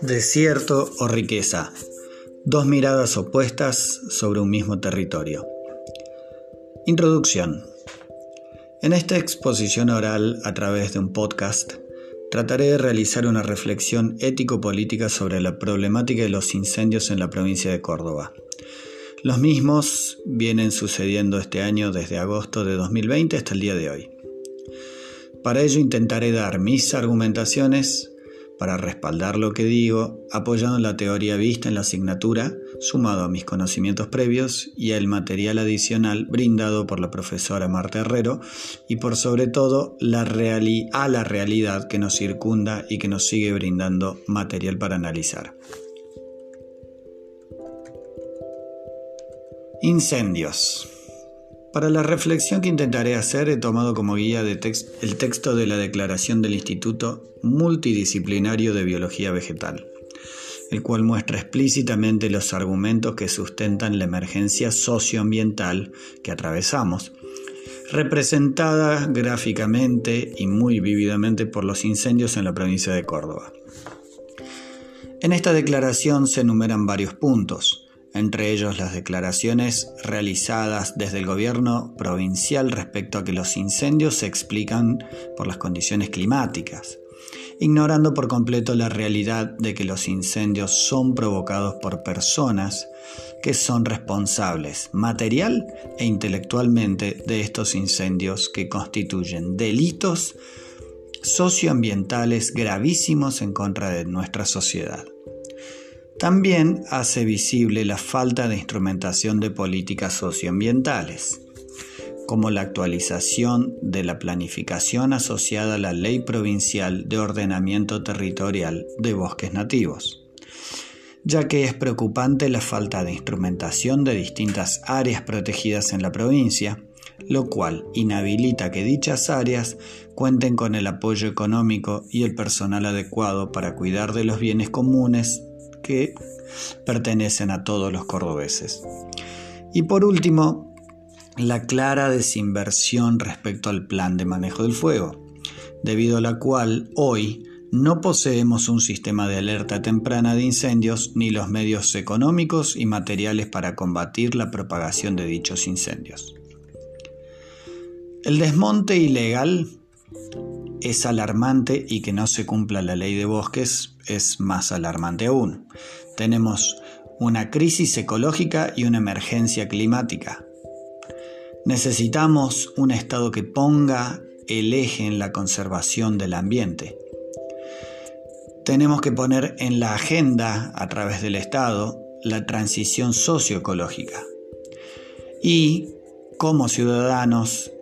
Desierto o riqueza. Dos miradas opuestas sobre un mismo territorio. Introducción. En esta exposición oral a través de un podcast, trataré de realizar una reflexión ético-política sobre la problemática de los incendios en la provincia de Córdoba. Los mismos vienen sucediendo este año desde agosto de 2020 hasta el día de hoy. Para ello intentaré dar mis argumentaciones para respaldar lo que digo, apoyando la teoría vista en la asignatura, sumado a mis conocimientos previos y al material adicional brindado por la profesora Marta Herrero y por sobre todo a la realidad que nos circunda y que nos sigue brindando material para analizar. Incendios. Para la reflexión que intentaré hacer he tomado como guía el texto de la declaración del Instituto Multidisciplinario de Biología Vegetal, el cual muestra explícitamente los argumentos que sustentan la emergencia socioambiental que atravesamos, representada gráficamente y muy vívidamente por los incendios en la provincia de Córdoba. En esta declaración se enumeran varios puntos, entre ellos las declaraciones realizadas desde el gobierno provincial respecto a que los incendios se explican por las condiciones climáticas, ignorando por completo la realidad de que los incendios son provocados por personas que son responsables material e intelectualmente de estos incendios que constituyen delitos socioambientales gravísimos en contra de nuestra sociedad. También hace visible la falta de instrumentación de políticas socioambientales, como la actualización de la planificación asociada a la Ley Provincial de Ordenamiento Territorial de Bosques Nativos, ya que es preocupante la falta de instrumentación de distintas áreas protegidas en la provincia, lo cual inhabilita que dichas áreas cuenten con el apoyo económico y el personal adecuado para cuidar de los bienes comunes que pertenecen a todos los cordobeses. Y por último, la clara desinversión respecto al plan de manejo del fuego, debido a la cual hoy no poseemos un sistema de alerta temprana de incendios ni los medios económicos y materiales para combatir la propagación de dichos incendios. El desmonte ilegal es alarmante y que no se cumpla la ley de bosques es más alarmante aún. Tenemos una crisis ecológica y una emergencia climática. Necesitamos un Estado que ponga el eje en la conservación del ambiente. Tenemos que poner en la agenda, a través del Estado, la transición socioecológica. Y como ciudadanos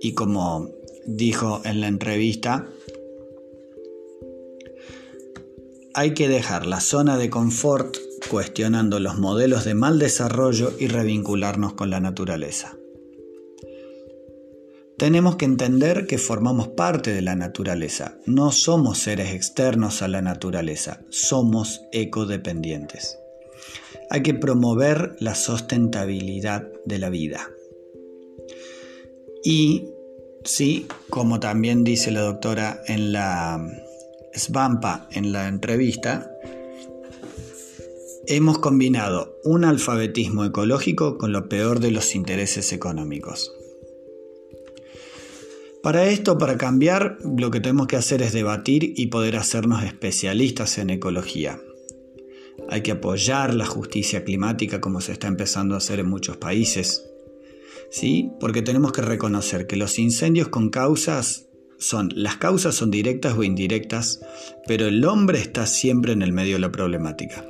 y como dijo en la entrevista, hay que dejar la zona de confort cuestionando los modelos de mal desarrollo y revincularnos con la naturaleza. Tenemos que entender que formamos parte de la naturaleza, no somos seres externos a la naturaleza, somos ecodependientes. Hay que promover la sustentabilidad de la vida. Y Sí, como también dice la doctora en la Svampa en la entrevista, hemos combinado un alfabetismo ecológico con lo peor de los intereses económicos. Para esto, para cambiar, lo que tenemos que hacer es debatir y poder hacernos especialistas en ecología. Hay que apoyar la justicia climática como se está empezando a hacer en muchos países. ¿Sí? Porque tenemos que reconocer que los incendios con causas son, las causas son directas o indirectas, pero el hombre está siempre en el medio de la problemática.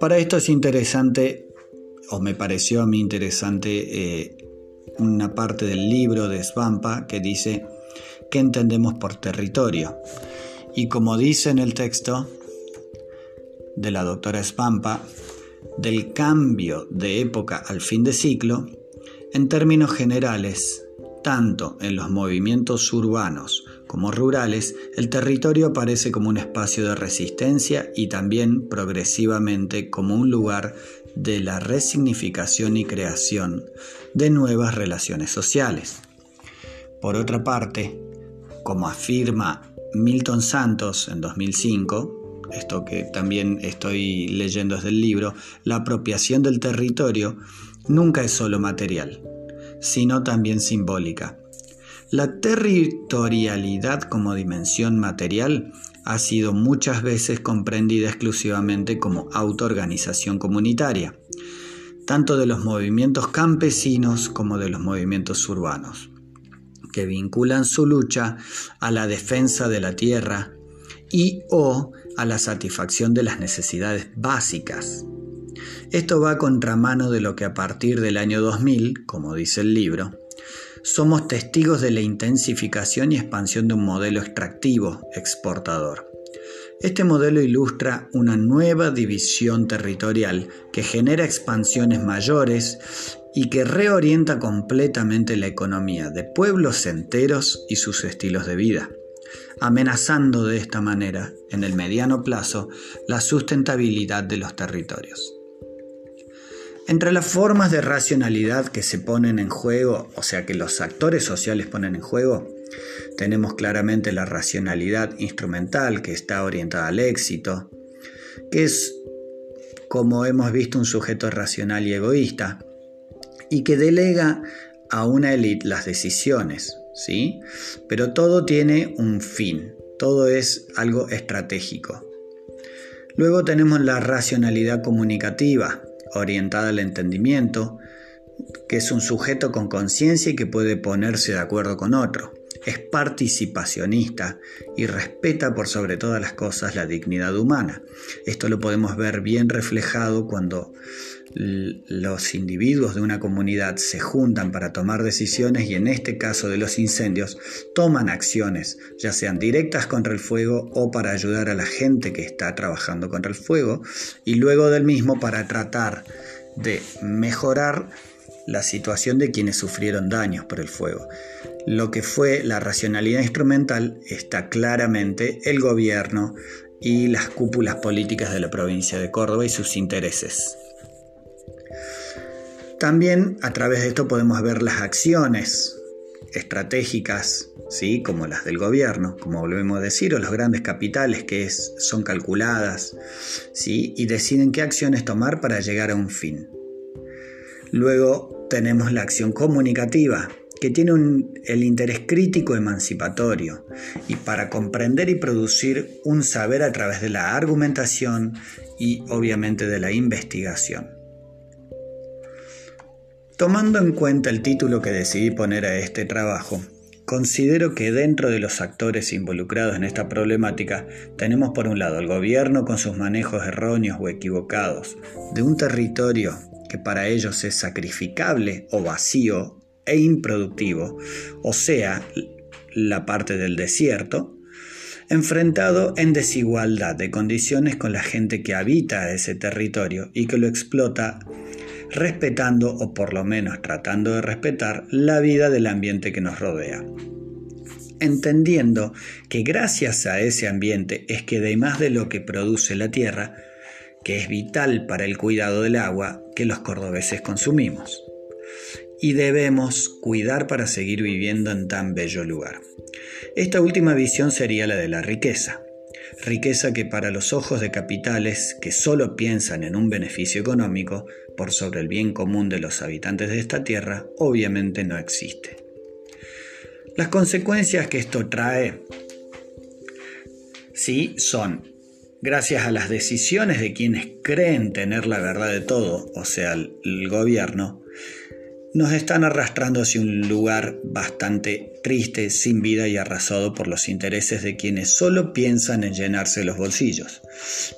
Para esto es interesante, o me pareció a mí interesante, eh, una parte del libro de Svampa que dice, ¿qué entendemos por territorio? Y como dice en el texto de la doctora Svampa, del cambio de época al fin de ciclo, en términos generales, tanto en los movimientos urbanos como rurales, el territorio aparece como un espacio de resistencia y también progresivamente como un lugar de la resignificación y creación de nuevas relaciones sociales. Por otra parte, como afirma Milton Santos en 2005, esto que también estoy leyendo desde el libro, la apropiación del territorio nunca es solo material, sino también simbólica. La territorialidad como dimensión material ha sido muchas veces comprendida exclusivamente como autoorganización comunitaria, tanto de los movimientos campesinos como de los movimientos urbanos, que vinculan su lucha a la defensa de la tierra y o a la satisfacción de las necesidades básicas. Esto va a contramano de lo que a partir del año 2000, como dice el libro, somos testigos de la intensificación y expansión de un modelo extractivo exportador. Este modelo ilustra una nueva división territorial que genera expansiones mayores y que reorienta completamente la economía de pueblos enteros y sus estilos de vida, amenazando de esta manera, en el mediano plazo, la sustentabilidad de los territorios. Entre las formas de racionalidad que se ponen en juego, o sea que los actores sociales ponen en juego, tenemos claramente la racionalidad instrumental que está orientada al éxito, que es, como hemos visto, un sujeto racional y egoísta, y que delega a una élite las decisiones, ¿sí? Pero todo tiene un fin, todo es algo estratégico. Luego tenemos la racionalidad comunicativa, orientada al entendimiento, que es un sujeto con conciencia y que puede ponerse de acuerdo con otro. Es participacionista y respeta por sobre todas las cosas la dignidad humana. Esto lo podemos ver bien reflejado cuando los individuos de una comunidad se juntan para tomar decisiones y en este caso de los incendios toman acciones, ya sean directas contra el fuego o para ayudar a la gente que está trabajando contra el fuego y luego del mismo para tratar de mejorar la situación de quienes sufrieron daños por el fuego. Lo que fue la racionalidad instrumental está claramente el gobierno y las cúpulas políticas de la provincia de Córdoba y sus intereses. También a través de esto podemos ver las acciones estratégicas, ¿sí? como las del gobierno, como volvemos a decir, o los grandes capitales que son calculadas ¿sí? y deciden qué acciones tomar para llegar a un fin. Luego tenemos la acción comunicativa, que tiene el interés crítico emancipatorio y para comprender y producir un saber a través de la argumentación y obviamente de la investigación. Tomando en cuenta el título que decidí poner a este trabajo, considero que dentro de los actores involucrados en esta problemática tenemos por un lado el gobierno con sus manejos erróneos o equivocados de un territorio que para ellos es sacrificable o vacío e improductivo, o sea, la parte del desierto, enfrentado en desigualdad de condiciones con la gente que habita ese territorio y que lo explota respetando o por lo menos tratando de respetar la vida del ambiente que nos rodea. Entendiendo que gracias a ese ambiente es que además de lo que produce la tierra, que es vital para el cuidado del agua que los cordobeses consumimos. Y debemos cuidar para seguir viviendo en tan bello lugar. Esta última visión sería la de la riqueza riqueza que para los ojos de capitales que solo piensan en un beneficio económico por sobre el bien común de los habitantes de esta tierra, obviamente no existe. Las consecuencias que esto trae, sí, son, gracias a las decisiones de quienes creen tener la verdad de todo, o sea, el, gobierno, nos están arrastrando hacia un lugar bastante triste, sin vida y arrasado por los intereses de quienes solo piensan en llenarse los bolsillos.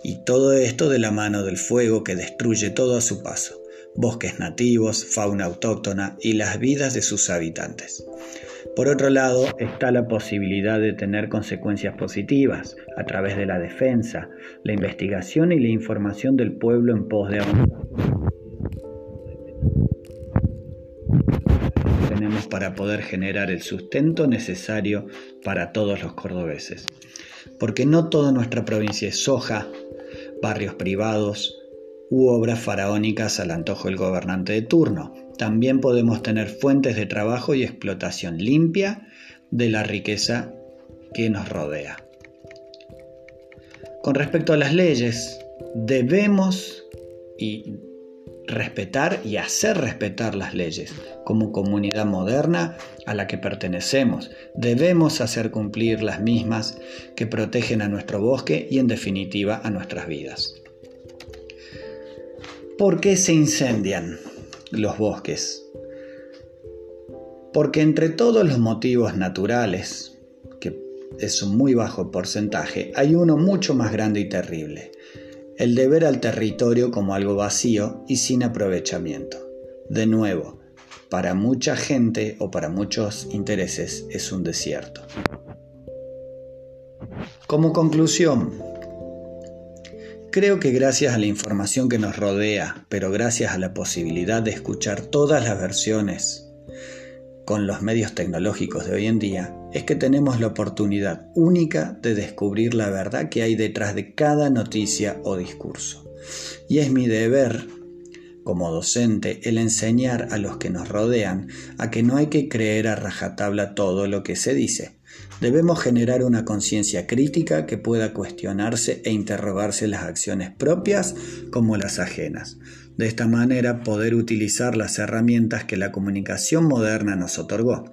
Y todo esto de la mano del fuego que destruye todo a su paso, bosques nativos, fauna autóctona y las vidas de sus habitantes. Por otro lado, está la posibilidad de tener consecuencias positivas a través de la defensa, la investigación y la información del pueblo en pos de tenemos para poder generar el sustento necesario para todos los cordobeses. Porque no toda nuestra provincia es soja, barrios privados u obras faraónicas al antojo del gobernante de turno. también podemos tener fuentes de trabajo y explotación limpia de la riqueza que nos rodea. Con respecto a las leyes, debemos y respetar y hacer respetar las leyes. Como comunidad moderna a la que pertenecemos, debemos hacer cumplir las mismas que protegen a nuestro bosque y en definitiva a nuestras vidas. ¿Por qué se incendian los bosques? Porque entre todos los motivos naturales, que es un muy bajo porcentaje, hay uno mucho más grande y terrible, el de ver al territorio como algo vacío y sin aprovechamiento. De nuevo, para mucha gente o para muchos intereses es un desierto. Como conclusión, creo que gracias a la información que nos rodea, pero gracias a la posibilidad de escuchar todas las versiones con los medios tecnológicos de hoy en día, es que tenemos la oportunidad única de descubrir la verdad que hay detrás de cada noticia o discurso. Y es mi deber como docente el enseñar a los que nos rodean a que no hay que creer a rajatabla todo lo que se dice. Debemos generar una conciencia crítica que pueda cuestionarse e interrogarse las acciones propias como las ajenas. De esta manera poder utilizar las herramientas que la comunicación moderna nos otorgó.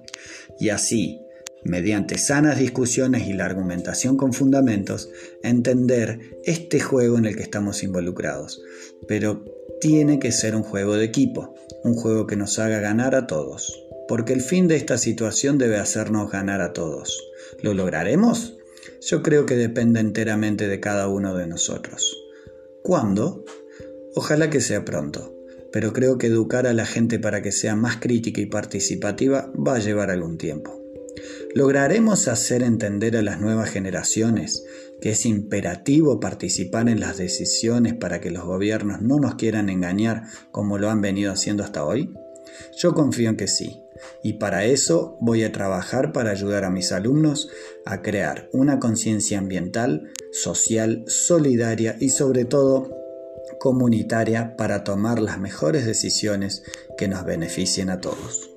Y así, mediante sanas discusiones y la argumentación con fundamentos, entender este juego en el que estamos involucrados. Pero tiene que ser un juego de equipo, un juego que nos haga ganar a todos, porque el fin de esta situación debe hacernos ganar a todos. ¿Lo lograremos? Yo creo que depende enteramente de cada uno de nosotros. ¿Cuándo? Ojalá que sea pronto, pero creo que educar a la gente para que sea más crítica y participativa va a llevar algún tiempo. ¿Lograremos hacer entender a las nuevas generaciones que es imperativo participar en las decisiones para que los gobiernos no nos quieran engañar como lo han venido haciendo hasta hoy? Yo confío en que sí, y para eso voy a trabajar para ayudar a mis alumnos a crear una conciencia ambiental, social, solidaria y sobre todo comunitaria para tomar las mejores decisiones que nos beneficien a todos.